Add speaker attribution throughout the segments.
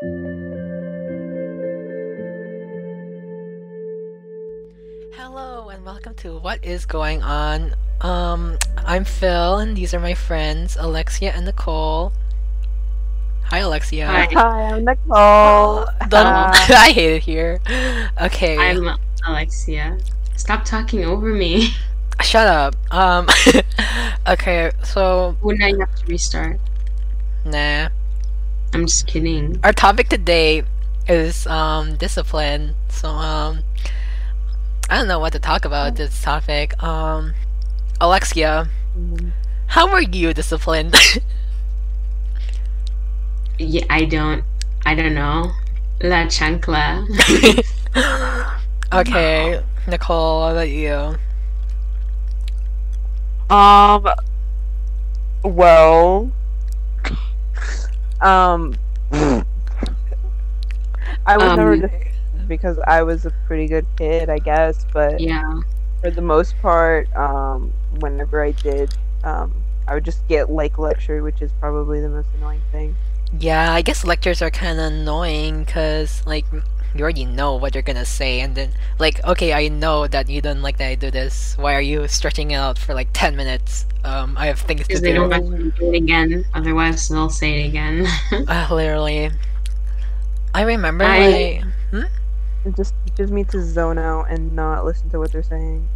Speaker 1: Hello and welcome to What is Going On. Um, I'm Phil and these are my friends Alexia and Nicole. Hi, Alexia.
Speaker 2: Hi.
Speaker 3: Hi, I'm Nicole. Uh,
Speaker 1: I hate it here. Okay,
Speaker 2: I'm Alexia. Stop talking over me.
Speaker 1: shut up. Um, okay, so
Speaker 2: Well, now you have to restart.
Speaker 1: nah.
Speaker 2: I'm just kidding.
Speaker 1: Our topic today is um discipline. So um, I don't know what to talk about this topic. Um, Alexia, how were you disciplined?
Speaker 2: Yeah, I don't. I don't know. La chancla.
Speaker 1: okay, Nicole, what about you?
Speaker 3: Um. Well. Um. I was never
Speaker 2: Um,
Speaker 3: just because I was a pretty good kid, I guess. But
Speaker 2: yeah.
Speaker 3: for the most part, um, whenever I did, um, I would just get like lectured, which is probably the most annoying thing.
Speaker 1: Yeah, I guess lectures are kind of annoying because, like, you already know what you're gonna say, and then, like, okay, I know that you don't like that I do this. Why are you stretching it out for like 10 minutes? Um, I have things to
Speaker 2: Because they
Speaker 1: do.
Speaker 2: don't want to do it again. Otherwise, they'll say it again.
Speaker 1: Uh, literally. I remember
Speaker 2: I-
Speaker 1: my.
Speaker 3: It just teaches me to zone out and not listen to what they're saying.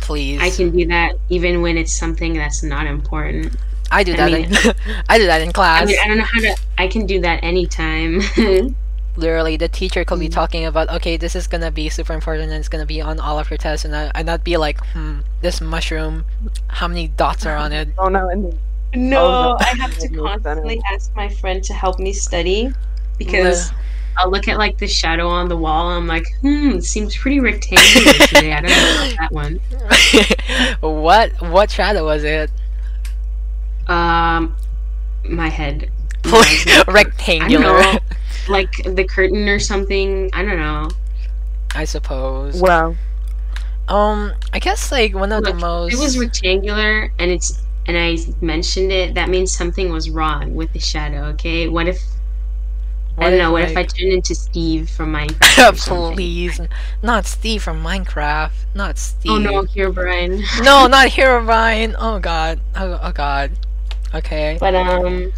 Speaker 1: Please.
Speaker 2: I can do that even when it's something that's not important.
Speaker 1: I do
Speaker 2: I
Speaker 1: that.
Speaker 2: mean-
Speaker 1: in, I do that in
Speaker 2: I
Speaker 1: class.
Speaker 2: mean, I don't know how to. I can do that anytime.
Speaker 1: Literally, the teacher could be
Speaker 2: Mm.
Speaker 1: talking about, okay, this is gonna be super important and it's gonna be on all of your tests, and I, and I'd be like, hmm, this mushroom, how many dots are on it?
Speaker 3: Zone no and
Speaker 4: No,
Speaker 3: Oh,
Speaker 4: I have to constantly ask my friend to help me study because
Speaker 2: I'll look at like the shadow on the wall. I'm like, hmm, seems pretty rectangular today. I don't know about that one.
Speaker 1: what what shadow was it?
Speaker 2: Um, my head. I don't
Speaker 1: Rectangular,
Speaker 2: know, like the curtain or something. I don't know.
Speaker 1: I suppose.
Speaker 3: wow.
Speaker 1: Um, I guess like one of the most.
Speaker 2: It was rectangular and it's and I mentioned it, that means something was wrong with the shadow. Okay, what if I don't know? What if I turned into Steve from Minecraft? or?
Speaker 1: Please, not Steve from Minecraft. Not Steve.
Speaker 2: Oh no, Herobrine.
Speaker 1: no, not Herobrine. Oh god. Oh, oh god. Okay.
Speaker 2: But um,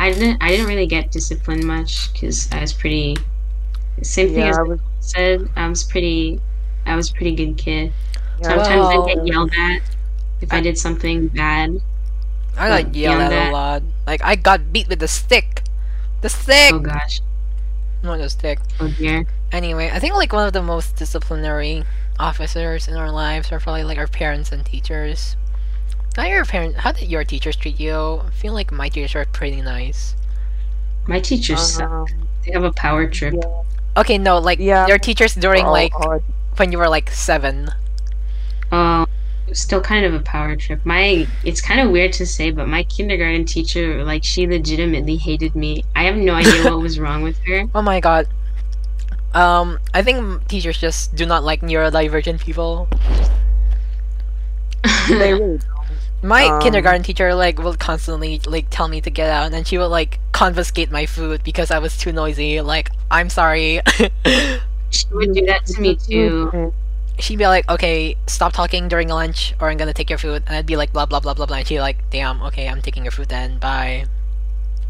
Speaker 2: I didn't. I didn't really get disciplined much because I was pretty. Same thing
Speaker 3: Yeah,
Speaker 2: as
Speaker 3: I was.
Speaker 2: said. I was pretty. I was a pretty good kid.
Speaker 3: Yeah,
Speaker 2: Sometimes I get yelled at if I did something bad.
Speaker 1: I got
Speaker 2: But
Speaker 1: yelled
Speaker 2: beyond
Speaker 1: at a lot. Like I got beat with the stick. The stick.
Speaker 2: Oh gosh.
Speaker 1: Not the stick.
Speaker 2: Oh dear.
Speaker 1: Anyway, I think like one of the most disciplinary officers in our lives are probably like our parents and teachers. How your parent? How did your teachers treat you? I feel like my teachers are pretty nice.
Speaker 2: My teachers suck.
Speaker 3: um,
Speaker 2: They have a power trip.
Speaker 3: yeah.
Speaker 1: Okay, no, like
Speaker 3: Yeah.
Speaker 1: your teachers during
Speaker 3: Oh,
Speaker 1: like
Speaker 3: God.
Speaker 1: when you were like seven.
Speaker 2: Oh, still kind of a power trip. My it's kind of weird to say, but my kindergarten teacher, like, she legitimately hated me. I have no idea what was wrong with her.
Speaker 1: Oh my god. Um, I think teachers just do not like neurodivergent people.
Speaker 3: they really don't.
Speaker 1: My
Speaker 3: Um,
Speaker 1: kindergarten teacher like will constantly like tell me to get out, and then she would like confiscate my food because I was too noisy. Like, I'm sorry.
Speaker 2: she would do that to me too.
Speaker 1: She'd be like, "Okay, stop talking during lunch, or I'm gonna take your food." And I'd be like, "Blah blah blah blah blah." And she'd be like, "Damn, okay, I'm taking your food then. Bye."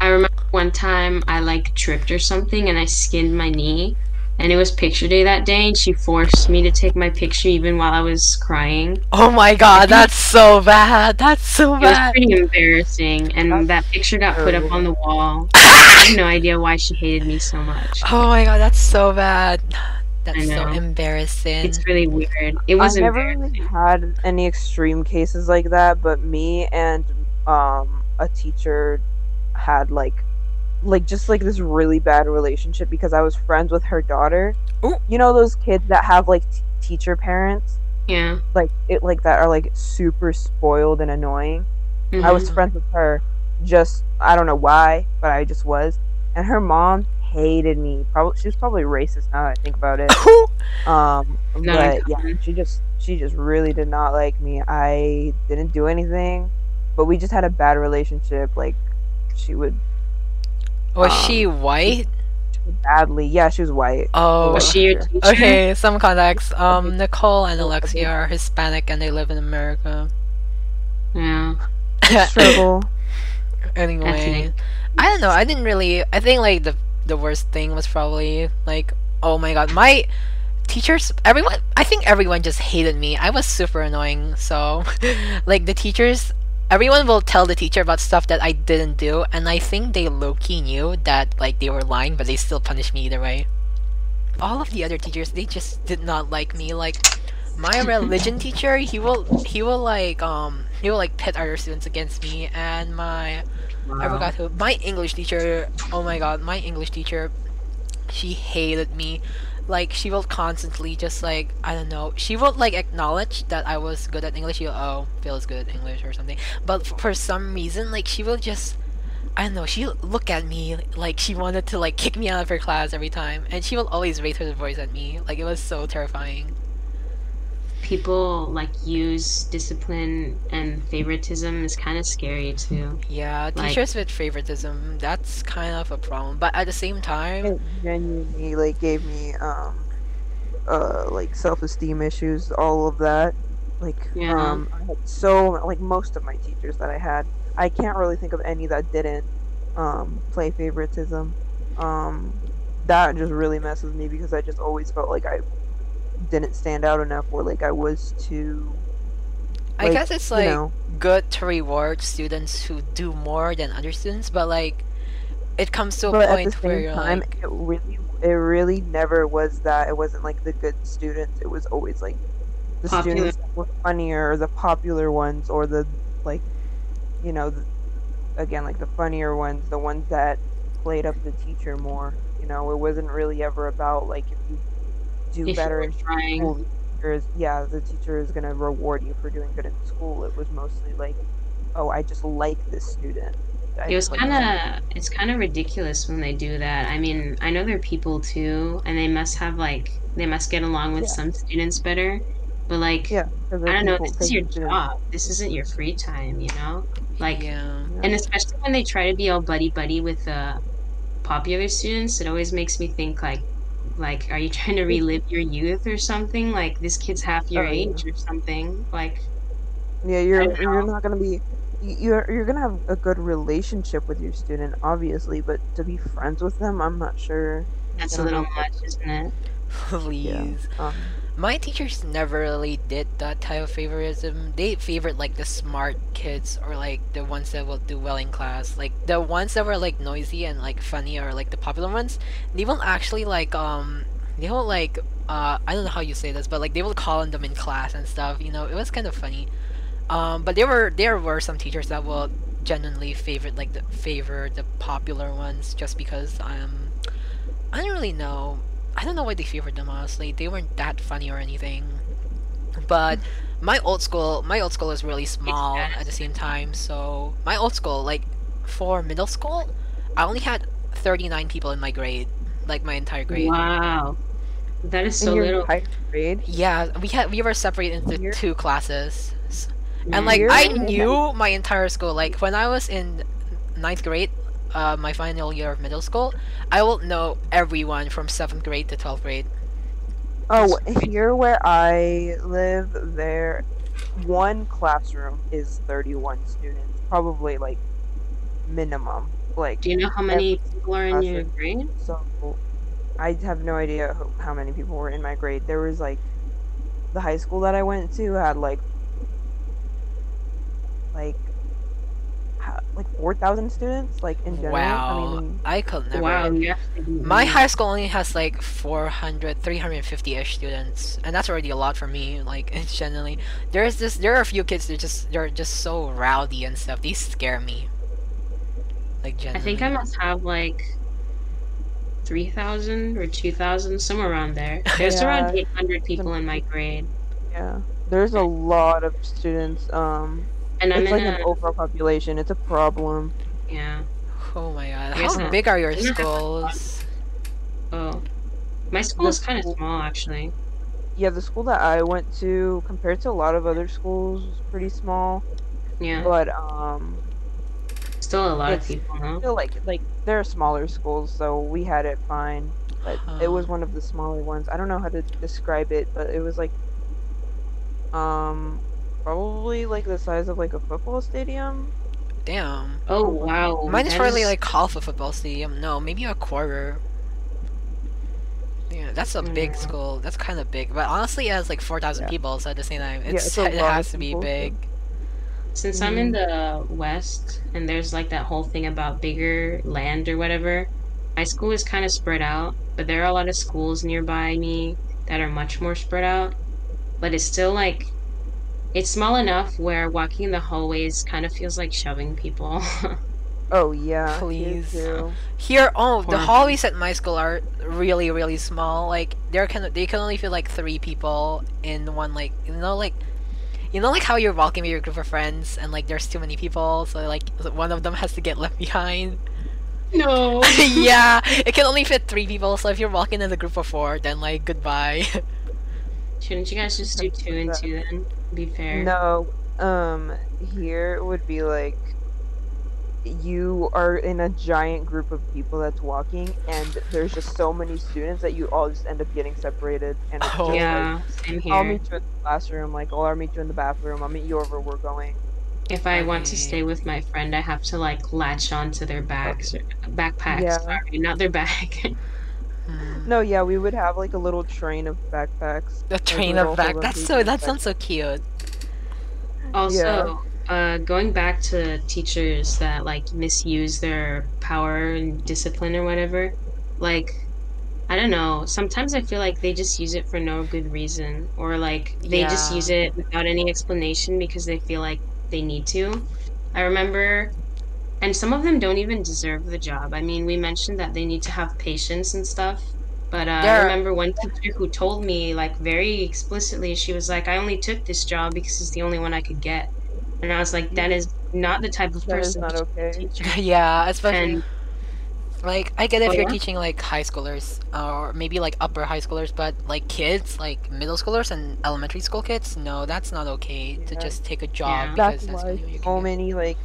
Speaker 2: I remember one time I like tripped or something and I skinned my knee. And it was picture day that day, and she forced me to take my picture even while I was crying.
Speaker 1: Oh my god, that's so bad. That's so
Speaker 2: It was
Speaker 1: bad.
Speaker 2: pretty embarrassing, and
Speaker 3: That's
Speaker 2: that picture got put up on the wall. I have no idea why she hated me so much.
Speaker 1: Oh my god, that's so bad. That's so embarrassing.
Speaker 2: It's really weird. It was
Speaker 3: I've never really had any extreme cases like that, but me and um a teacher had like like just like this really bad relationship because I was friends with her daughter.
Speaker 1: Ooh.
Speaker 3: You know those kids that have like t- teacher parents
Speaker 2: Yeah.
Speaker 3: like it like that are like super spoiled and annoying. I was
Speaker 2: Mhm.
Speaker 3: friends with her just I don't know why, but I just was. And her mom hated me. Probably she was probably racist now that I think about it. Um,
Speaker 2: No,
Speaker 3: but yeah, she just she just really did not like me. I didn't do anything, but we just had a bad relationship. Like she would
Speaker 1: Was
Speaker 3: Um,
Speaker 1: she white?
Speaker 3: badly. Yeah, she was white.
Speaker 1: Oh,
Speaker 2: Was she your teacher?
Speaker 1: okay. Some context. Um, Nicole and Alexia are Hispanic and they live in America.
Speaker 2: Yeah.
Speaker 3: Struggle.
Speaker 1: Anyway, I don't know. I didn't really. I think like the the worst thing was probably like, oh my god, my teachers. Everyone. I think everyone just hated me. I was super annoying. So, like the teachers. Everyone will tell the teacher about stuff that I didn't do, and I think they low key knew that like they were lying, but they still punished me either way. All of the other teachers, they just did not like me. Like my religion teacher, he will he will like um he will like pit other students against me, and my I forgot who. My English teacher. Oh my god, my English teacher. She hated me. Like she will constantly just like I don't know. She will like acknowledge that I was good at English. She'll oh Phil is good at English or something. But for some reason, like she will just I don't know. She look at me like she wanted to like kick me out of her class every time, and she will always raise her voice at me. Like it was so terrifying.
Speaker 2: People like use discipline and favoritism is kind of scary too.
Speaker 1: Yeah,
Speaker 2: Like-
Speaker 1: teachers with favoritism. That's kind of a problem. But at the same time,
Speaker 3: It genuinely like gave me um uh like self esteem issues, all of that. Like
Speaker 2: Yeah.
Speaker 3: um I had so like most of my teachers that I had. I can't really think of any that didn't um play favoritism. Um that just really messes me because I just always felt like I didn't stand out enough or like I was too
Speaker 1: I guess it's
Speaker 3: you
Speaker 1: like
Speaker 3: know,
Speaker 1: good to reward students who do more than other students, but like it comes to a
Speaker 3: but at the
Speaker 1: point where
Speaker 3: same
Speaker 1: you're
Speaker 3: time
Speaker 1: like,
Speaker 3: it really it really never was that it wasn't like the good students it was always like the
Speaker 2: Popular.
Speaker 3: students that were funnier or the popular ones or the like you know the, again like the funnier ones the ones that played up the teacher more you know it wasn't really ever about like if you do
Speaker 2: If
Speaker 3: better in
Speaker 2: trying.
Speaker 3: school the is yeah the teacher is going to reward you for doing good in school it was mostly like oh i just like this student I
Speaker 2: It was
Speaker 3: like
Speaker 2: kind of it's kind of ridiculous when they do that. I mean, I know they're people too, and they must have like they must get along with
Speaker 3: Yeah.
Speaker 2: some students better. But like,
Speaker 3: Yeah, 'cause
Speaker 2: I don't know.
Speaker 3: people-
Speaker 2: This is
Speaker 3: 'cause
Speaker 2: your
Speaker 3: students-
Speaker 2: job. This isn't your free time. You know, like,
Speaker 1: yeah,
Speaker 2: and especially when they try to be all buddy buddy with the popular students, it always makes me think like, like, are you trying to relive your youth or something? Like this kid's half your
Speaker 3: Oh, yeah.
Speaker 2: age or something. Like,
Speaker 3: Yeah, you're
Speaker 2: don't
Speaker 3: you're not gonna be you're you're gonna have a good relationship with your student, obviously, but to be friends with them, I'm not sure.
Speaker 2: that's a little much, isn't it?
Speaker 1: please.
Speaker 3: Um,
Speaker 1: My teachers never really did that type of favoritism. They favored like the smart kids or like the ones that will do well in class. Like the ones that were like noisy and like funny or like the popular ones. They won't actually like um they won't like uh I don't know how you say this, but like they will call on them in class and stuff. You know, it was kind of funny. Um, but there were there were some teachers that will genuinely favorite like the favor the popular ones just because um I don't really know. I don't know why they favored them honestly. They weren't that funny or anything. But my old school, my old school is really small at the same time. So my old school, like for middle school, I only had 39 people in my grade, like my entire grade.
Speaker 2: Wow, that is
Speaker 3: in
Speaker 2: so
Speaker 3: your
Speaker 2: little.
Speaker 3: entire grade,
Speaker 1: Yeah, we had we were separated into
Speaker 3: Year?
Speaker 1: two classes, and like
Speaker 3: Year?
Speaker 1: I knew my entire school. Like when I was in ninth grade, uh, my final year of middle school, I will know everyone from seventh grade to twelfth grade.
Speaker 3: oh, here where I live, there one classroom is 31 students, probably like minimum. Like
Speaker 2: Do you know how many people are in your grade?
Speaker 3: so, I have no idea who, how many people were in my grade. There was like the high school that I went to had like like ha- like 4,000 students like in general.
Speaker 1: Wow,
Speaker 3: I mean,
Speaker 1: I could never.
Speaker 2: Wow, you
Speaker 1: My high school only has like 400, 350-ish students, and that's already a lot for me. Like generally, there's this, there are a few kids that just they're just so rowdy and stuff. These scare me. Like generally.
Speaker 2: I think I must have like three thousand or two thousand, somewhere around there. There's around eight hundred people in my grade,
Speaker 3: yeah. There's a lot of students. Um,
Speaker 2: and I'm
Speaker 3: it's
Speaker 2: in
Speaker 3: like
Speaker 2: a
Speaker 3: an overall population. It's a problem.
Speaker 2: yeah.
Speaker 1: Oh my god,
Speaker 2: Here's
Speaker 1: how
Speaker 2: a-
Speaker 1: big are your
Speaker 2: here's a-
Speaker 1: schools?
Speaker 2: Oh, my school is kind of
Speaker 3: school-
Speaker 2: small actually.
Speaker 3: Yeah, the school that I went to, compared to a lot of other schools, was pretty small.
Speaker 2: Yeah.
Speaker 3: But um,
Speaker 2: Still a lot of people, no?
Speaker 3: feel like like they're smaller schools, so we had it fine. But it was one of the smaller ones. I don't know how to describe it, but it was like um probably like the size of like a football stadium.
Speaker 1: Damn.
Speaker 2: Oh wow.
Speaker 1: Mine is probably
Speaker 2: is-
Speaker 1: like half a football stadium. No, maybe a quarter. Yeah, that's a big
Speaker 3: Yeah.
Speaker 1: school. That's kind of big. But honestly, it has like 4,000
Speaker 3: Yeah.
Speaker 1: people, so at the same time,
Speaker 3: Yeah,
Speaker 1: it's,
Speaker 3: it's
Speaker 1: it has to be
Speaker 3: people, so-
Speaker 1: big.
Speaker 2: Since I'm in hmm. the West and there's like that whole thing about bigger land or whatever, my school is kind of spread out, but there are a lot of schools nearby me that are much more spread out. But it's still like, it's small enough where walking in the hallways kind of feels like shoving people.
Speaker 3: Oh yeah,
Speaker 1: Please. Here, oh, the hallways at my school are really, really small. Like, there can they can only fit like three people in one. Like, you know, like, you know, like how you're walking with your group of friends and like there's too many people, so like one of them has to get left behind.
Speaker 2: no.
Speaker 1: yeah, it can only fit three people. So if you're walking in a group of four, then like goodbye.
Speaker 2: Shouldn't you guys just do two and two then? Be fair.
Speaker 3: No, um, here it would be like you are in a giant group of people that's walking, and there's just so many students that you all just end up getting separated. And it's
Speaker 1: Oh.
Speaker 3: just
Speaker 2: Yeah, same
Speaker 3: like, I'll meet you in the classroom, like, oh, I'll meet you in the bathroom. I'll meet you over. We're going.
Speaker 2: If I want to stay with my friend, I have to like latch onto their bags, or, backpacks.
Speaker 3: Yeah.
Speaker 2: Sorry, not their bag.
Speaker 1: Hmm.
Speaker 3: No, yeah, we would have like a little train of backpacks.
Speaker 1: A train
Speaker 3: we'd
Speaker 1: of
Speaker 3: hold back—that's
Speaker 1: so. That sounds so cute.
Speaker 2: Also, uh, going back to teachers that like misuse their power and discipline or whatever, like I don't know. Sometimes I feel like they just use it for no good reason, or like they just use it without any explanation because they feel like they need to. I remember, and some of them don't even deserve the job. I mean, we mentioned that they need to have patience and stuff. But uh, I remember one teacher who told me, like, very explicitly, she was like, I only took this job because it's the only one I could get. And I was like, that is not the type of
Speaker 3: That is
Speaker 2: person
Speaker 3: not okay.
Speaker 1: yeah, especially
Speaker 2: And
Speaker 1: like I get if
Speaker 2: Oh,
Speaker 1: you're
Speaker 2: yeah?
Speaker 1: teaching like high schoolers or maybe like upper high schoolers, but like kids, like middle schoolers and elementary school kids, no, that's not okay to just take a job
Speaker 2: Yeah.
Speaker 1: because
Speaker 3: That's
Speaker 1: that's
Speaker 3: why
Speaker 1: what you
Speaker 3: so
Speaker 1: can get.
Speaker 3: many like,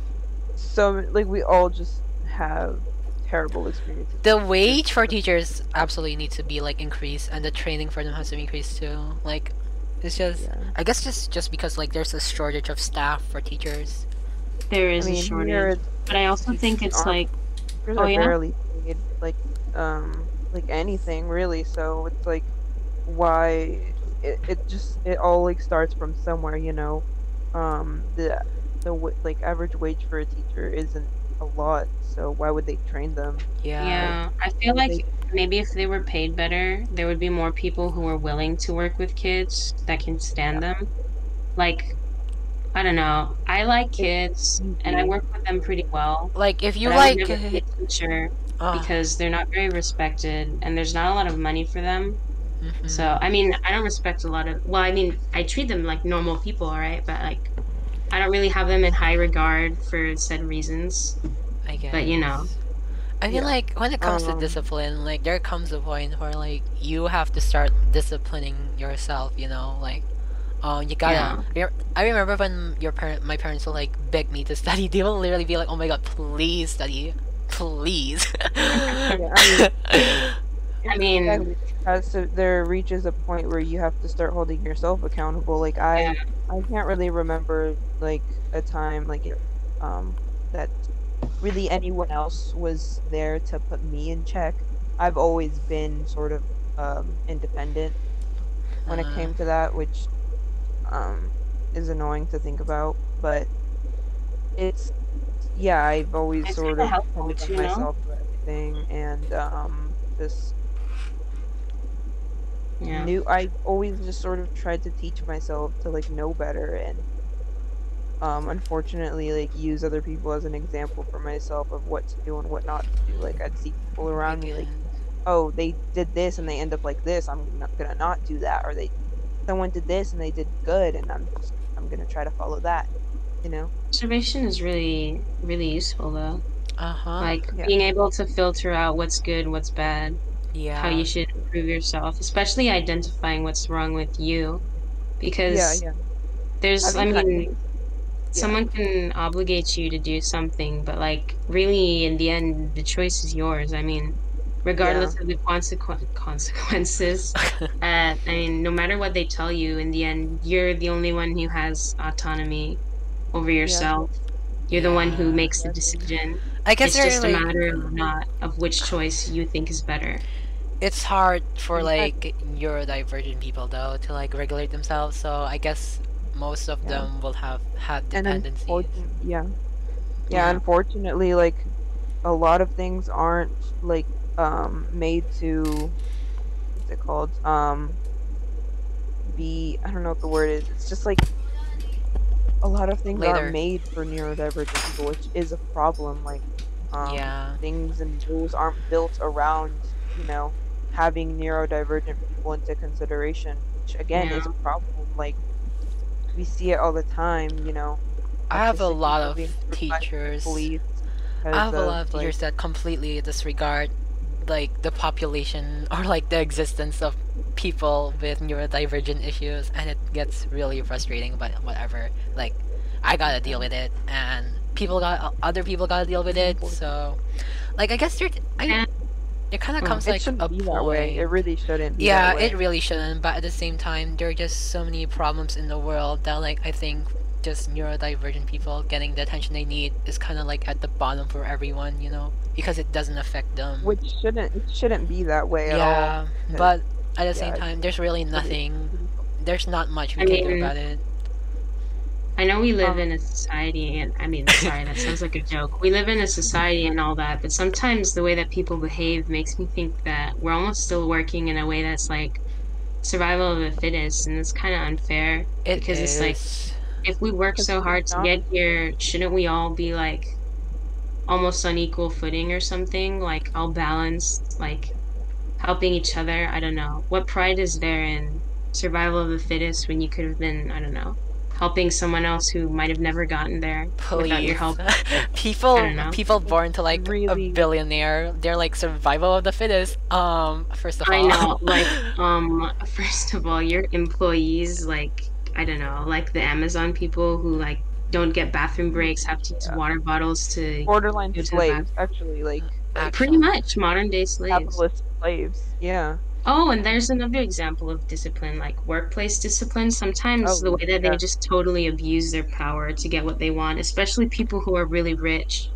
Speaker 3: so like we all just have terrible experiences.
Speaker 1: The wage for teachers absolutely needs to be like increased, and the training for them has to be increased too. Like, it's just
Speaker 3: Yeah.
Speaker 1: I guess just just because like there's a shortage of staff for teachers.
Speaker 2: There is I
Speaker 3: mean,
Speaker 2: a shortage. But I also think it's like,
Speaker 3: teachers
Speaker 2: Oh,
Speaker 3: are
Speaker 2: yeah?
Speaker 3: barely paid like um like anything really. So it's like why it, it just it all like starts from somewhere, you know. Um the the like average wage for a teacher isn't a lot, so why would they train them?
Speaker 1: Yeah.
Speaker 2: yeah, I feel
Speaker 3: They-
Speaker 2: like maybe if they were paid better, there would be more people who are willing to work with kids that can stand them. Like, I don't know. I like kids, and I work with them pretty well.
Speaker 1: Like if you
Speaker 2: but I would
Speaker 1: like,
Speaker 2: a teacher
Speaker 1: uh,
Speaker 2: because they're not very respected, and there's not a lot of money for them.
Speaker 1: mhm.
Speaker 2: So I mean, I don't respect a lot of. Well, I mean, I treat them like normal people, all right, but like, I don't really have them in high regard for said reasons.
Speaker 1: I guess.
Speaker 2: but, you know.
Speaker 1: I mean,
Speaker 3: Yeah.
Speaker 1: like when it comes to
Speaker 3: Um,
Speaker 1: discipline, like there comes a point where like you have to start disciplining yourself. You know, like, um, you gotta. re- I remember when your parent, my parents would like beg me to study. They would literally be like, "Oh my god, please study, please."
Speaker 3: Yeah,
Speaker 2: I mean,
Speaker 3: Has to, there reaches a point where you have to start holding yourself accountable. Like I,
Speaker 2: Yeah.
Speaker 3: I can't really remember like a time like um that really anyone else was there to put me in check. I've always been sort of um independent when it
Speaker 1: Uh,
Speaker 3: came to that, which um is annoying to think about, but it's yeah, I've always
Speaker 2: It's
Speaker 3: sort of
Speaker 2: helpful
Speaker 3: depended on
Speaker 2: too,
Speaker 3: myself for everything and um just
Speaker 2: yeah.
Speaker 3: knew I always just sort of tried to teach myself to like know better and um unfortunately like use other people as an example for myself of what to do and what not to do. Like I'd see people around me like, oh, they did this and they end up like this. I'm not gonna not do that. Or they someone did this and they did good and I'm just I'm gonna try to follow that. You know?
Speaker 2: Observation is really, really useful though.
Speaker 1: Uh huh.
Speaker 2: Like
Speaker 3: Yeah.
Speaker 2: being able to filter out what's good, what's bad,
Speaker 1: yeah.
Speaker 2: how you should improve yourself, especially identifying what's wrong with you. Because
Speaker 3: Yeah, yeah.
Speaker 2: there's, I
Speaker 3: Having
Speaker 2: mean, someone can obligate you to do something, but like really in the end the choice is yours. I mean, regardless of the consequ- consequences. uh, I mean, no matter what they tell you, in the end, you're the only one who has autonomy over yourself. You're the one who makes the decision.
Speaker 1: I guess
Speaker 2: It's
Speaker 1: they're
Speaker 2: just a matter of not of which choice you think is better.
Speaker 1: It's hard for like neurodivergent people though to like regulate themselves. So I guess most of
Speaker 3: Yeah.
Speaker 1: them will have have
Speaker 3: and
Speaker 1: dependencies.
Speaker 3: yeah. yeah,
Speaker 2: Yeah.
Speaker 3: Unfortunately, like a lot of things aren't like um made to what's it called um be I don't know what the word is. It's just like a lot of things
Speaker 1: Later.
Speaker 3: aren't made for neurodivergent people, which is a problem. Like um,
Speaker 1: yeah.
Speaker 3: things and rules aren't built around you know having neurodivergent people into consideration, which again is a problem. Like we see it all the time, you know.
Speaker 1: I have a lot of
Speaker 3: being put by
Speaker 1: teachers.
Speaker 3: police
Speaker 1: I
Speaker 3: because
Speaker 1: have a lot of
Speaker 3: like,
Speaker 1: teachers that completely disregard like the population or like the existence of people with neurodivergent issues and it gets really frustrating but whatever like i gotta deal with it and people got other people gotta deal with it so like i guess there I,
Speaker 2: Yeah.
Speaker 1: It kind of hmm.
Speaker 2: Oh,
Speaker 1: comes
Speaker 3: it
Speaker 1: like
Speaker 3: shouldn't
Speaker 1: a
Speaker 3: be that way. It really shouldn't. Be
Speaker 1: yeah
Speaker 3: that way.
Speaker 1: it really shouldn't but at the same time there are just so many problems in the world that like i think just neurodivergent people getting the attention they need is kind of like at the bottom for everyone you know because it doesn't affect them
Speaker 3: which shouldn't it shouldn't be that way at all.
Speaker 1: yeah
Speaker 3: because-
Speaker 1: but at the same time there's really nothing there's not much we
Speaker 2: I
Speaker 1: can do about it
Speaker 2: I know we live
Speaker 3: Um,
Speaker 2: in a society, and I mean, sorry, that sounds like a joke. We live in a society and all that, but sometimes the way that people behave makes me think that we're almost still working in a way that's like survival of the fittest, and it's kind of unfair.
Speaker 1: It
Speaker 2: because it's like- If we work so hard to get here, shouldn't we all be like almost on equal footing or something? Like all balanced, like helping each other? I don't know. What pride is there in survival of the fittest when you could have been, I don't know, helping someone else who might have never gotten there without your help?
Speaker 1: people
Speaker 2: I don't know.
Speaker 1: people born to like
Speaker 3: really-
Speaker 1: a billionaire they're like survival of the fittest um first of all, I
Speaker 2: know, like, um, first of all, your employees, like, I don't know, like the Amazon people who like don't get bathroom breaks, have to use
Speaker 3: Yeah.
Speaker 2: water bottles to
Speaker 3: borderline
Speaker 2: to
Speaker 3: slaves, actually, like
Speaker 2: pretty
Speaker 1: Actually.
Speaker 2: much modern day slaves.
Speaker 3: capitalist slaves. Yeah.
Speaker 2: Oh, and there's another example of discipline, like workplace discipline. Sometimes
Speaker 3: Oh,
Speaker 2: the way that
Speaker 3: yeah.
Speaker 2: they just totally abuse their power to get what they want, especially people who are really rich.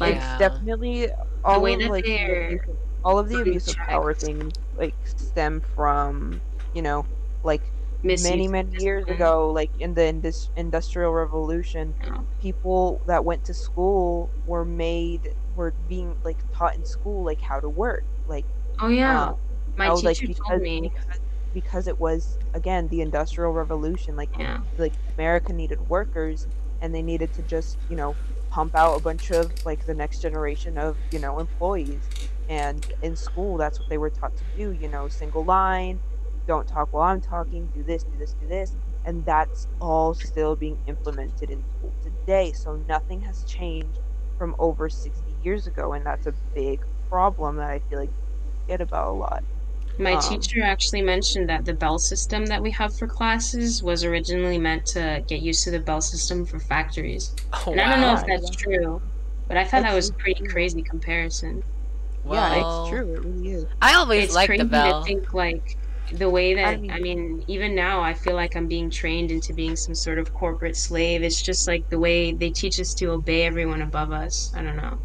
Speaker 2: like,
Speaker 3: It's
Speaker 1: yeah.
Speaker 3: definitely all
Speaker 2: way
Speaker 3: of
Speaker 2: that
Speaker 3: like the
Speaker 2: they're
Speaker 3: all of the abuse of power things like stem from you know like
Speaker 2: Misuse
Speaker 3: many
Speaker 2: of
Speaker 3: many years ago like in the indus- industrial revolution
Speaker 2: Yeah.
Speaker 3: people that went to school were made were being like taught in school like how to work like
Speaker 2: Oh yeah,
Speaker 3: uh,
Speaker 2: my oh,
Speaker 3: how,
Speaker 2: teacher
Speaker 3: like
Speaker 2: told
Speaker 3: because,
Speaker 2: me.
Speaker 3: because because it was again the industrial revolution like
Speaker 2: Yeah,
Speaker 3: like America needed workers and they needed to just, you know, pump out a bunch of like the next generation of, you know, employees. And in school that's what they were taught to do, you know, single line, don't talk while I'm talking, do this, do this, do this. And that's all still being implemented in school today. So nothing has changed from over 60 years ago and that's a big problem that I feel like we forget about a lot.
Speaker 2: My
Speaker 3: Um,
Speaker 2: teacher actually mentioned that the bell system that we have for classes was originally meant to get used to the bell system for factories.
Speaker 1: oh,
Speaker 2: And I don't know if that's true, but I thought that was a pretty crazy comparison.
Speaker 3: yeah,
Speaker 1: Well,
Speaker 3: it's true, it really is.
Speaker 1: i always
Speaker 2: it's
Speaker 1: liked
Speaker 2: crazy
Speaker 1: the bell
Speaker 2: to think like the way that I
Speaker 3: I
Speaker 2: mean,
Speaker 3: mean-
Speaker 2: even now I feel like I'm being trained into being some sort of corporate slave. It's just like the way they teach us to obey everyone above us. I don't know.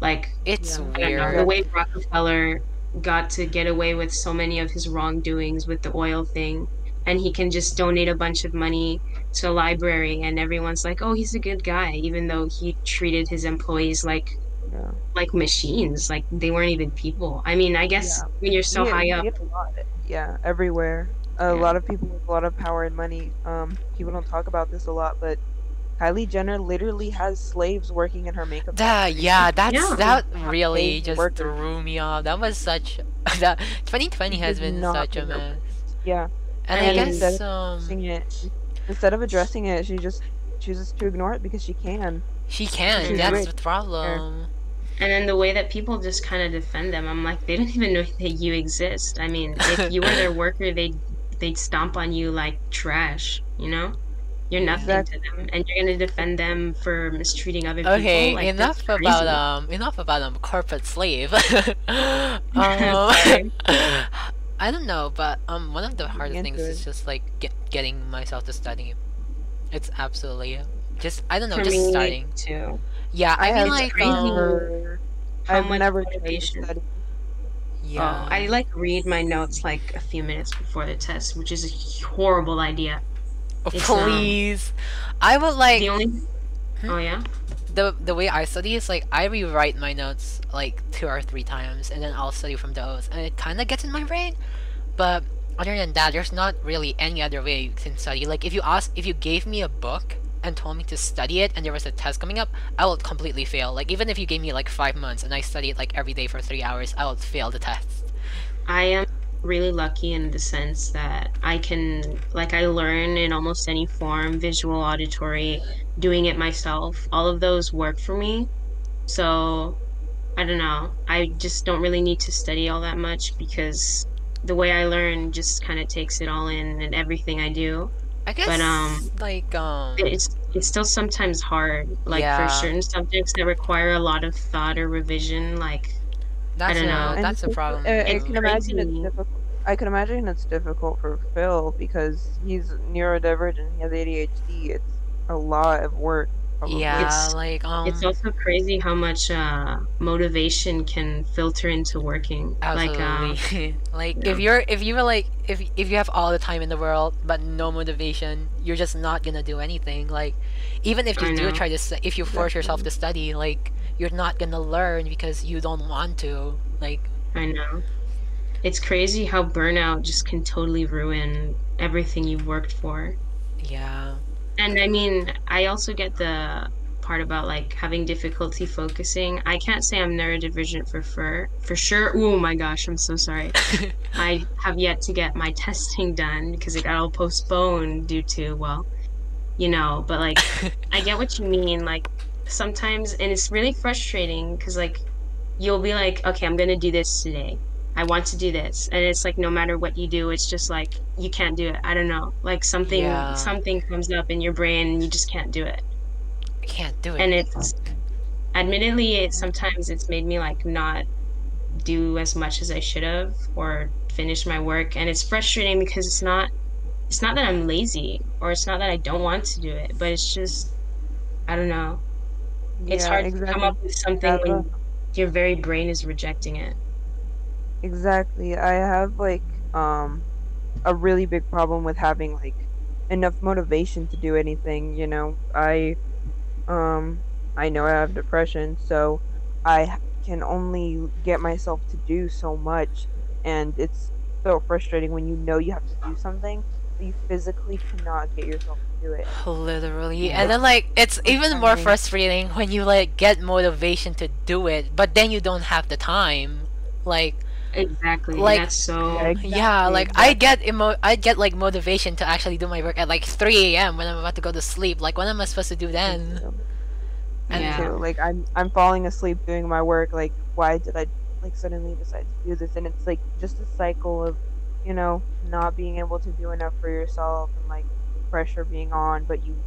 Speaker 2: Like
Speaker 1: it's
Speaker 3: Yeah.
Speaker 2: I don't know,
Speaker 1: weird
Speaker 2: the way Rockefeller got to get away with so many of his wrongdoings with the oil thing and he can just donate a bunch of money to a library and everyone's like, "Oh, he's a good guy," even though he treated his employees like
Speaker 3: Yeah.
Speaker 2: like machines, like they weren't even people. I mean, I guess
Speaker 3: Yeah.
Speaker 2: when you're so high up,
Speaker 3: lot. Yeah, everywhere. A lot of people with a lot of power and money. Um, people don't talk about this a lot, but Kylie Jenner literally has slaves working in her makeup.
Speaker 1: that yeah that's
Speaker 2: Yeah.
Speaker 1: that really
Speaker 3: paid
Speaker 1: just
Speaker 3: workers.
Speaker 1: threw me off that was such that 2020 has been such a
Speaker 3: think of
Speaker 1: mess
Speaker 3: Yeah,
Speaker 1: and
Speaker 2: I
Speaker 1: i guess
Speaker 3: instead
Speaker 1: um
Speaker 3: addressing it instead of addressing it, she just chooses to ignore it because she can.
Speaker 1: she can
Speaker 2: She's
Speaker 1: that's
Speaker 3: rich.
Speaker 1: the problem
Speaker 2: and then the way that people just kind of defend them, I'm like, they don't even know that you exist. I mean, if you were their worker, they'd they'd stomp on you like trash, you know? You're nothing
Speaker 3: Exactly.
Speaker 2: to them, and you're gonna defend them for mistreating other people.
Speaker 1: Okay,
Speaker 2: Like,
Speaker 1: enough about um enough about um corporate slave. um, I don't know, but um one of the hardest things is just like get, getting myself to study. It's absolutely just I don't know,
Speaker 2: For
Speaker 1: just
Speaker 2: me
Speaker 1: starting.
Speaker 2: too.
Speaker 1: Yeah, I,
Speaker 3: I
Speaker 1: mean
Speaker 3: have
Speaker 1: like
Speaker 2: crazy
Speaker 1: um,
Speaker 3: never,
Speaker 2: How
Speaker 3: I've
Speaker 2: much
Speaker 3: never
Speaker 2: motivation.
Speaker 1: yeah.
Speaker 2: Oh, I like read my notes like a few minutes before the test, which is a horrible idea. It's, um,
Speaker 1: please. I would like
Speaker 2: the only.
Speaker 1: Hmm?
Speaker 2: Oh yeah.
Speaker 1: the the way I study is like I rewrite my notes like two or three times and then I'll study from those and it kind of gets in my brain. But other than that, there's not really any other way you can study. Like if you ask, if you gave me a book and told me to study it and there was a test coming up, I would completely fail. Like even if you gave me like five months and I studied like every day for three hours, I would fail the test.
Speaker 2: I am really lucky in the sense that I can, like, I learn in almost any form visual, auditory, doing it myself. All of those work for me. So, I don't know. I just don't really need to study all that much because the way I learn just kind of takes it all in and everything I do.
Speaker 1: I guess but
Speaker 2: um,
Speaker 1: like um
Speaker 2: It's it's still sometimes hard, like
Speaker 1: Yeah.
Speaker 2: for certain subjects that require a lot of thought or revision. Like
Speaker 1: that's
Speaker 2: don't
Speaker 1: a,
Speaker 2: know.
Speaker 3: And
Speaker 1: that's a problem.
Speaker 3: uh, I
Speaker 2: It's
Speaker 3: can imagine it's difficult. I can imagine it's difficult for Phil because he's neurodivergent. He has ADHD. It's a lot of work. Probably.
Speaker 1: yeah,
Speaker 2: It's-
Speaker 1: like um
Speaker 2: it's also crazy how much uh, motivation can filter into working. Like um,
Speaker 1: Absolutely. like
Speaker 2: yeah.
Speaker 1: if you're if you were like if if you have all the time in the world but no motivation, you're just not gonna do anything. Like even if you
Speaker 2: I
Speaker 1: do
Speaker 2: know.
Speaker 1: try to if you force yourself to study, like you're not gonna learn because you don't want to. Like
Speaker 2: I know. It's crazy how burnout just can totally ruin everything you've worked for.
Speaker 1: yeah.
Speaker 2: And I mean, I also get the part about like having difficulty focusing. I can't say I'm neurodivergent for for for sure. Oh my gosh, I'm so sorry. I have yet to get my testing done because it got all postponed due to well, you know. But like, I get what you mean. Like sometimes, and it's really frustrating because like you'll be like, okay, I'm gonna do this today. I want to do this, and it's like no matter what you do, it's just like you can't do it. I don't know, like something
Speaker 1: Yeah.
Speaker 2: something comes up in your brain, and you just can't do it.
Speaker 1: I can't do it.
Speaker 2: And it's admittedly, it sometimes it's made me like not do as much as I should have or finish my work, and it's frustrating because it's not it's not that I'm lazy or it's not that I don't want to do it, but it's just I don't know. It's
Speaker 3: Yeah,
Speaker 2: hard to come up with something
Speaker 3: Have
Speaker 2: when your very brain is rejecting it.
Speaker 3: Exactly. I have like um a really big problem with having like enough motivation to do anything, you know. I um I know I have depression, so i can only get myself to do so much and it's so frustrating when you know you have to do something you physically cannot get yourself to do it.
Speaker 1: Literally.
Speaker 3: Yeah.
Speaker 1: And then like it's even more
Speaker 3: funny.
Speaker 1: frustrating when you like get motivation to do it, but then you don't have the time. Like
Speaker 2: Exactly.
Speaker 1: Like-
Speaker 2: That's so
Speaker 3: Yeah,
Speaker 1: yeah,
Speaker 3: Exactly,
Speaker 1: like I get emo- I get like motivation to actually do my work at like 3 a.m. when I'm about to go to sleep. Like what am I supposed to do then? And
Speaker 2: Yeah.
Speaker 3: too. Like I'm I'm falling asleep doing my work. Like why did I like suddenly decide to do this? And it's like just a cycle of, you know, not being able to do enough for yourself and like pressure being on, but you,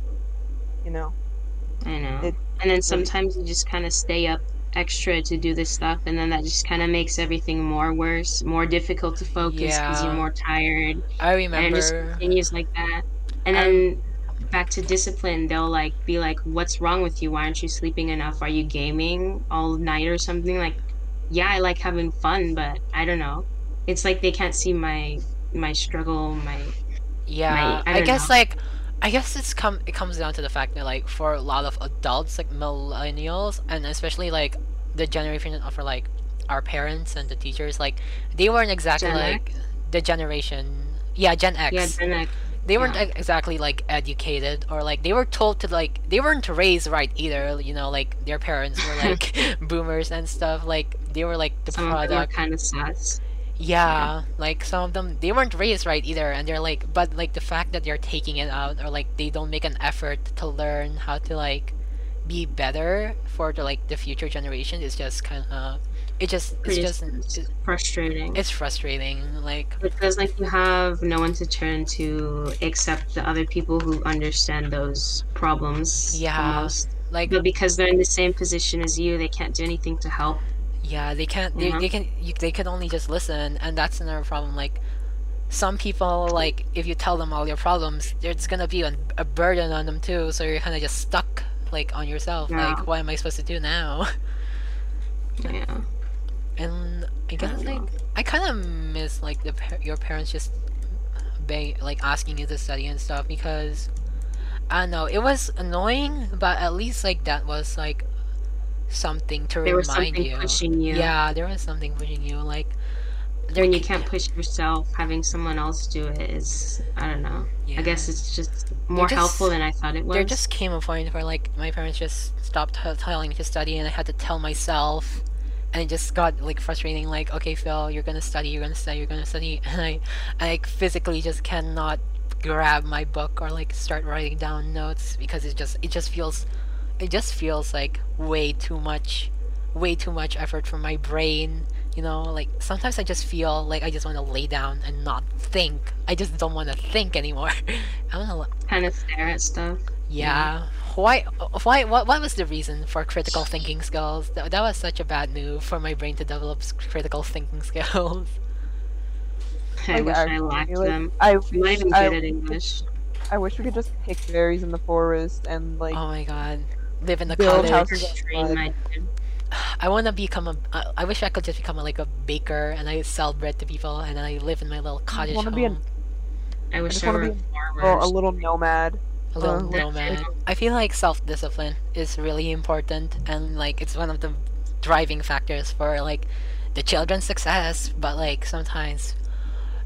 Speaker 3: you know,
Speaker 2: I know.
Speaker 3: It-
Speaker 2: and then sometimes you just kind of stay up extra to do this stuff, and then that just kind of makes everything more worse, more difficult to focus because you're more tired,
Speaker 1: I remember.
Speaker 2: and it just continues like that. And then back to discipline, they'll like be like, "What's wrong with you? Why aren't you sleeping enough? Are you gaming all night or something?" Like, yeah, I like having fun, but I don't know. It's like they can't see my my struggle, my
Speaker 1: Yeah,
Speaker 2: I
Speaker 1: I, guess
Speaker 2: know.
Speaker 1: like I guess it's come it comes down to the fact that like for a lot of adults like millennials and especially like the generation of like our parents and the teachers like they weren't exactly
Speaker 2: Gen
Speaker 1: like the generation yeah Gen X
Speaker 2: yeah. Then like,
Speaker 1: they weren't
Speaker 2: yeah.
Speaker 1: exactly like educated or like they were told to like they weren't raised right either you know like their parents were like boomers and stuff like they were like the
Speaker 2: some
Speaker 1: product
Speaker 2: kind of sus.
Speaker 1: Yeah, like some of them they weren't raised right either, and they're like, but like the fact that they're taking it out, or like they don't make an effort to learn how to like be better for the like the future generation is just kind of it just it's just it,
Speaker 2: frustrating.
Speaker 1: it's frustrating. Like
Speaker 2: because like you have no one to turn to except the other people who understand those problems.
Speaker 1: Yeah.
Speaker 2: Almost.
Speaker 1: like
Speaker 2: But because they're in the same position as you, they can't do anything to help.
Speaker 1: Yeah, they can't. They,
Speaker 2: Mhm.
Speaker 1: they can. You, they can only just listen, and that's another problem. Like, some people, like, if you tell them all your problems, it's gonna be a, a burden on them too. So you're kind of just stuck, like, on yourself.
Speaker 2: Yeah.
Speaker 1: Like, what am I supposed to do now?
Speaker 2: Yeah.
Speaker 1: And I guess
Speaker 2: don't
Speaker 1: like. I kind of miss like the your parents just ba- like asking you to study and stuff because I don't know. It was annoying, but at least like that was like something to
Speaker 2: There was
Speaker 1: remind
Speaker 2: something
Speaker 1: you.
Speaker 2: pushing you.
Speaker 1: Yeah, there was something pushing you. Like
Speaker 2: When you can't push yourself, having someone else do it is, I don't know.
Speaker 1: Yeah.
Speaker 2: I guess it's just more
Speaker 1: just-
Speaker 2: helpful than I thought it was.
Speaker 1: there just came a point where like my parents just stopped telling me to study and i had to tell myself and it just got like frustrating like okay phil you're gonna study you're gonna study you're gonna study and i i like, physically just cannot grab my book or like start writing down notes because it just it just feels it just feels like way too much way too much effort from my brain you know like sometimes i just feel like i just want to lay down and not think i just don't want to think anymore i want to
Speaker 2: kind of stare at stuff.
Speaker 1: yeah. Why? Why? What? What was the reason for critical thinking skills? That, that was such a bad move for my brain to develop critical thinking skills.
Speaker 2: I
Speaker 3: Like,
Speaker 2: wish I
Speaker 3: actually,
Speaker 2: lacked
Speaker 3: like,
Speaker 2: them.
Speaker 3: I
Speaker 2: I'm not
Speaker 3: wish
Speaker 2: even
Speaker 3: I,
Speaker 2: good at English.
Speaker 3: I wish we could just pick berries in the forest and like
Speaker 1: oh my god, live in the
Speaker 3: Build
Speaker 1: cottage.
Speaker 3: houses
Speaker 2: Train my
Speaker 1: I want to become a. I I wish I could just become a, like a baker and I sell bread to people and I live in my little cottage
Speaker 3: wanna
Speaker 1: home.
Speaker 3: be an-
Speaker 2: I wish
Speaker 3: just
Speaker 2: I
Speaker 3: wanna
Speaker 2: were
Speaker 3: be
Speaker 2: a
Speaker 3: a little nomad.
Speaker 1: a little
Speaker 3: uh,
Speaker 1: nomad. I feel like self discipline is really important and like it's one of the driving factors for like the children's success. But like sometimes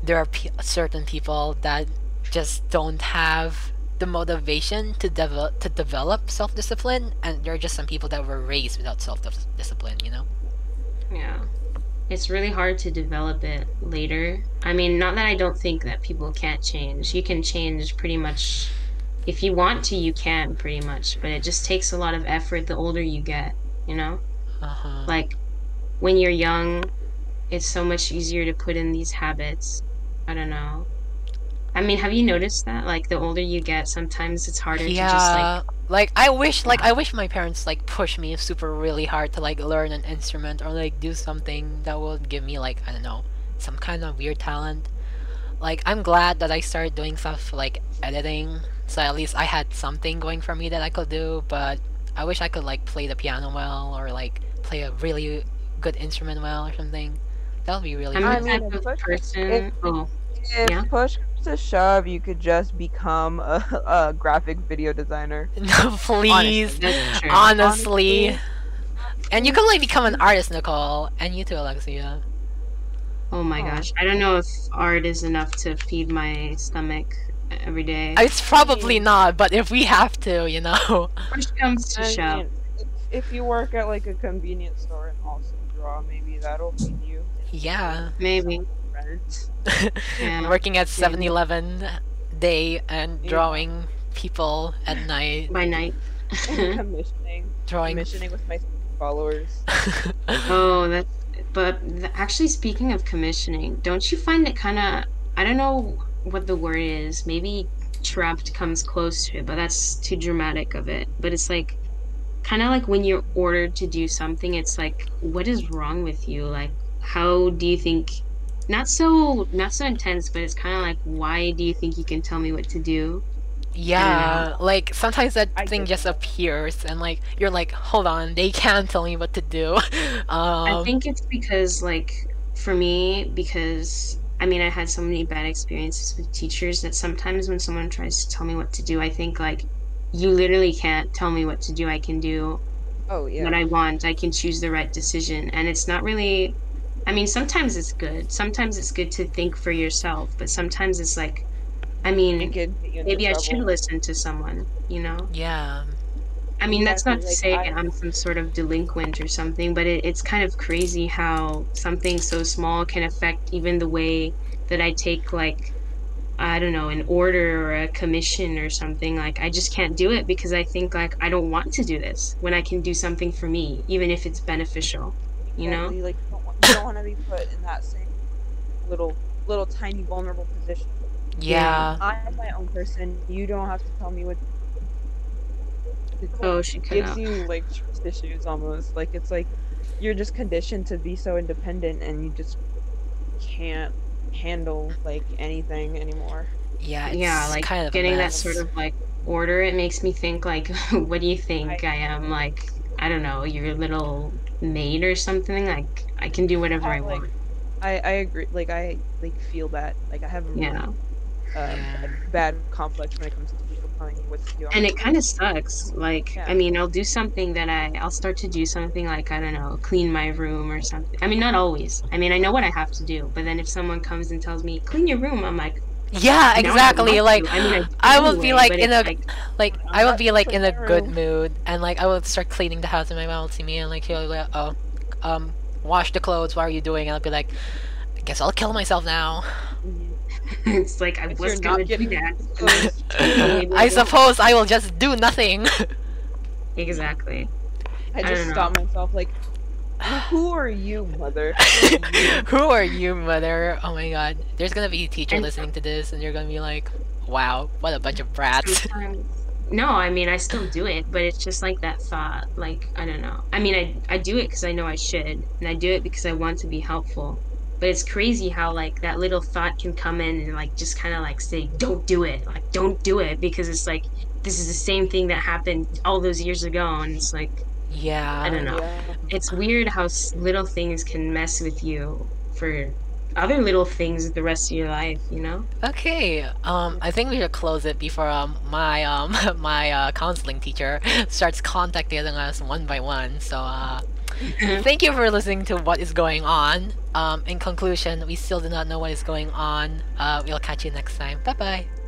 Speaker 1: there are pe- certain people that just don't have the motivation to develop to develop self discipline, and there are just some people that were raised without self discipline. You know.
Speaker 2: Yeah. It's really hard to develop it later. I mean, not that I don't think that people can't change. You can change pretty much. If you want to, you can pretty much. But it just takes a lot of effort the older you get, you know?
Speaker 1: Uh huh.
Speaker 2: Like, when you're young, it's so much easier to put in these habits. I don't know. I mean, have you noticed that? Like, the older you get, sometimes it's harder to just, like,
Speaker 1: yeah like i wish like i wish my parents like push me super really hard to like learn an instrument or like do something that would give me like i don't know some kind of weird talent like i'm glad that i started doing stuff like editing so at least i had something going for me that i could do but i wish i could like play the piano well or like play a really good instrument well or something that would be really
Speaker 2: I'm
Speaker 1: fun.
Speaker 2: the type of person.
Speaker 3: if-
Speaker 2: Oh,
Speaker 3: If
Speaker 2: Yeah.
Speaker 3: push comes to shove, you could just become a, a graphic video designer.
Speaker 1: no please
Speaker 2: that's
Speaker 1: honestly.
Speaker 3: Honestly.
Speaker 1: and you could like become an artist nicole and you too alexia
Speaker 2: Oh my
Speaker 3: Aw.
Speaker 2: gosh. I don't know if art is enough to feed my stomach every day.
Speaker 1: Uh, it's probably not, but if we have to, you know.
Speaker 2: Push comes to
Speaker 3: I
Speaker 2: shove.
Speaker 3: if, if you work at like a convenience store and also draw, maybe that'll feed you
Speaker 1: Yeah.
Speaker 2: Maybe.
Speaker 3: Rent.
Speaker 2: Yeah.
Speaker 1: Working at 7 Eleven day and drawing people at night.
Speaker 2: By night.
Speaker 3: commissioning,
Speaker 1: Drawing.
Speaker 3: commissioning with my followers.
Speaker 2: oh, that. But th- actually, speaking of commissioning, don't you find it kind of. I don't know what the word is. Maybe trapped comes close to it, but that's too dramatic of it. But it's like. Kind of like when you're ordered to do something, it's like, what is wrong with you? Like, how do you think not so not so intense but it's kind of like why do you think you can tell me what to do
Speaker 1: yeah, like sometimes that
Speaker 3: I
Speaker 1: thing just
Speaker 3: that.
Speaker 1: appears and like you're like, hold on, they can't tell me what to do.
Speaker 2: i
Speaker 1: Um,
Speaker 2: think it's because like for me because i mean i had so many bad experiences with teachers that sometimes when someone tries to tell me what to do i think like you literally can't tell me what to do i can do
Speaker 3: Oh yeah.
Speaker 2: what i want i can choose the right decision and it's not really i mean sometimes it's good sometimes it's good to think for yourself but sometimes it's like i mean
Speaker 3: It could get you into
Speaker 2: maybe I should listen to someone, you know?
Speaker 1: yeah.
Speaker 2: I mean, that's not to
Speaker 3: Exactly,
Speaker 2: say
Speaker 3: I-
Speaker 2: I'm some sort of delinquent or something, but it, it's kind of crazy how something so small can affect even the way that I take, like, I don't know, an order or a commission or something. Like, I just can't do it because I think, like, I don't want to do this when I can do something for me, even if it's beneficial. you know?
Speaker 3: Like you don't, want- you don't want to be put in that same little, little tiny vulnerable position.
Speaker 1: Yeah.
Speaker 3: I'm my own person. You don't have to tell me what. It
Speaker 2: Oh, she
Speaker 3: gives
Speaker 2: out.
Speaker 3: you like trust issues almost. Like it's like you're just conditioned to be so independent, and you just can't handle like anything anymore.
Speaker 1: Yeah. It's
Speaker 2: yeah, like
Speaker 1: kind of
Speaker 2: getting that sort of like order, it makes me think like, what do you think I, am? Like, I don't know, your little maid or something? Like, I can do whatever I
Speaker 3: I, like,
Speaker 2: want.
Speaker 3: I I agree. Like I like feel that. Like I have a really,
Speaker 2: Yeah.
Speaker 3: uh,
Speaker 1: Yeah.
Speaker 3: bad complex when it comes to people telling me what to do.
Speaker 2: And it kind of sucks. Like,
Speaker 3: Yeah.
Speaker 2: I mean, I'll do something that I, I'll start to do something like, I don't know, clean my room or something. I mean, not always. I mean, I know what I have to do. But then if someone comes and tells me, clean your room, I'm like,
Speaker 1: Yeah,
Speaker 2: "No, I
Speaker 1: exactly. Like
Speaker 2: to." I mean,
Speaker 1: I
Speaker 2: do
Speaker 1: will be like in
Speaker 2: it's
Speaker 1: a
Speaker 2: like,
Speaker 1: like
Speaker 3: I'm
Speaker 1: will be like in a good mood and like I will start cleaning the house and my mom will see me and like he'll be like, oh, um, wash the clothes. What are you doing? And I'll be like, I guess I'll kill myself now.
Speaker 2: it's like, I
Speaker 3: If
Speaker 2: was gonna do that.
Speaker 1: I suppose I will just do nothing.
Speaker 2: Exactly.
Speaker 3: I
Speaker 2: I
Speaker 3: just
Speaker 2: don't know.
Speaker 3: myself. Like, who are you, mother?
Speaker 1: Who are you, mother? Oh my god. There's gonna be a teacher
Speaker 2: And-
Speaker 1: listening to this and you're gonna be like, wow, what a bunch of brats.
Speaker 2: Sometimes- No, I mean I still do it, but it's just like that thought. Like I don't know. I mean I I do it because I know I should, and I do it because I want to be helpful. But it's crazy how like that little thought can come in and like just kind of like say, "Don't do it," like "Don't do it," because it's like this is the same thing that happened all those years ago, and it's like
Speaker 1: Yeah.
Speaker 2: I don't know.
Speaker 3: Yeah.
Speaker 2: it's weird how little things can mess with you for other little things the rest of your life. You know?
Speaker 1: Okay, um, I think we should close it before um my um my uh, counseling teacher starts contacting us one by one. So uh, thank you for listening to what is going on. Um, in conclusion, we still do not know what is going on. Uh, we'll catch you next time. Bye bye.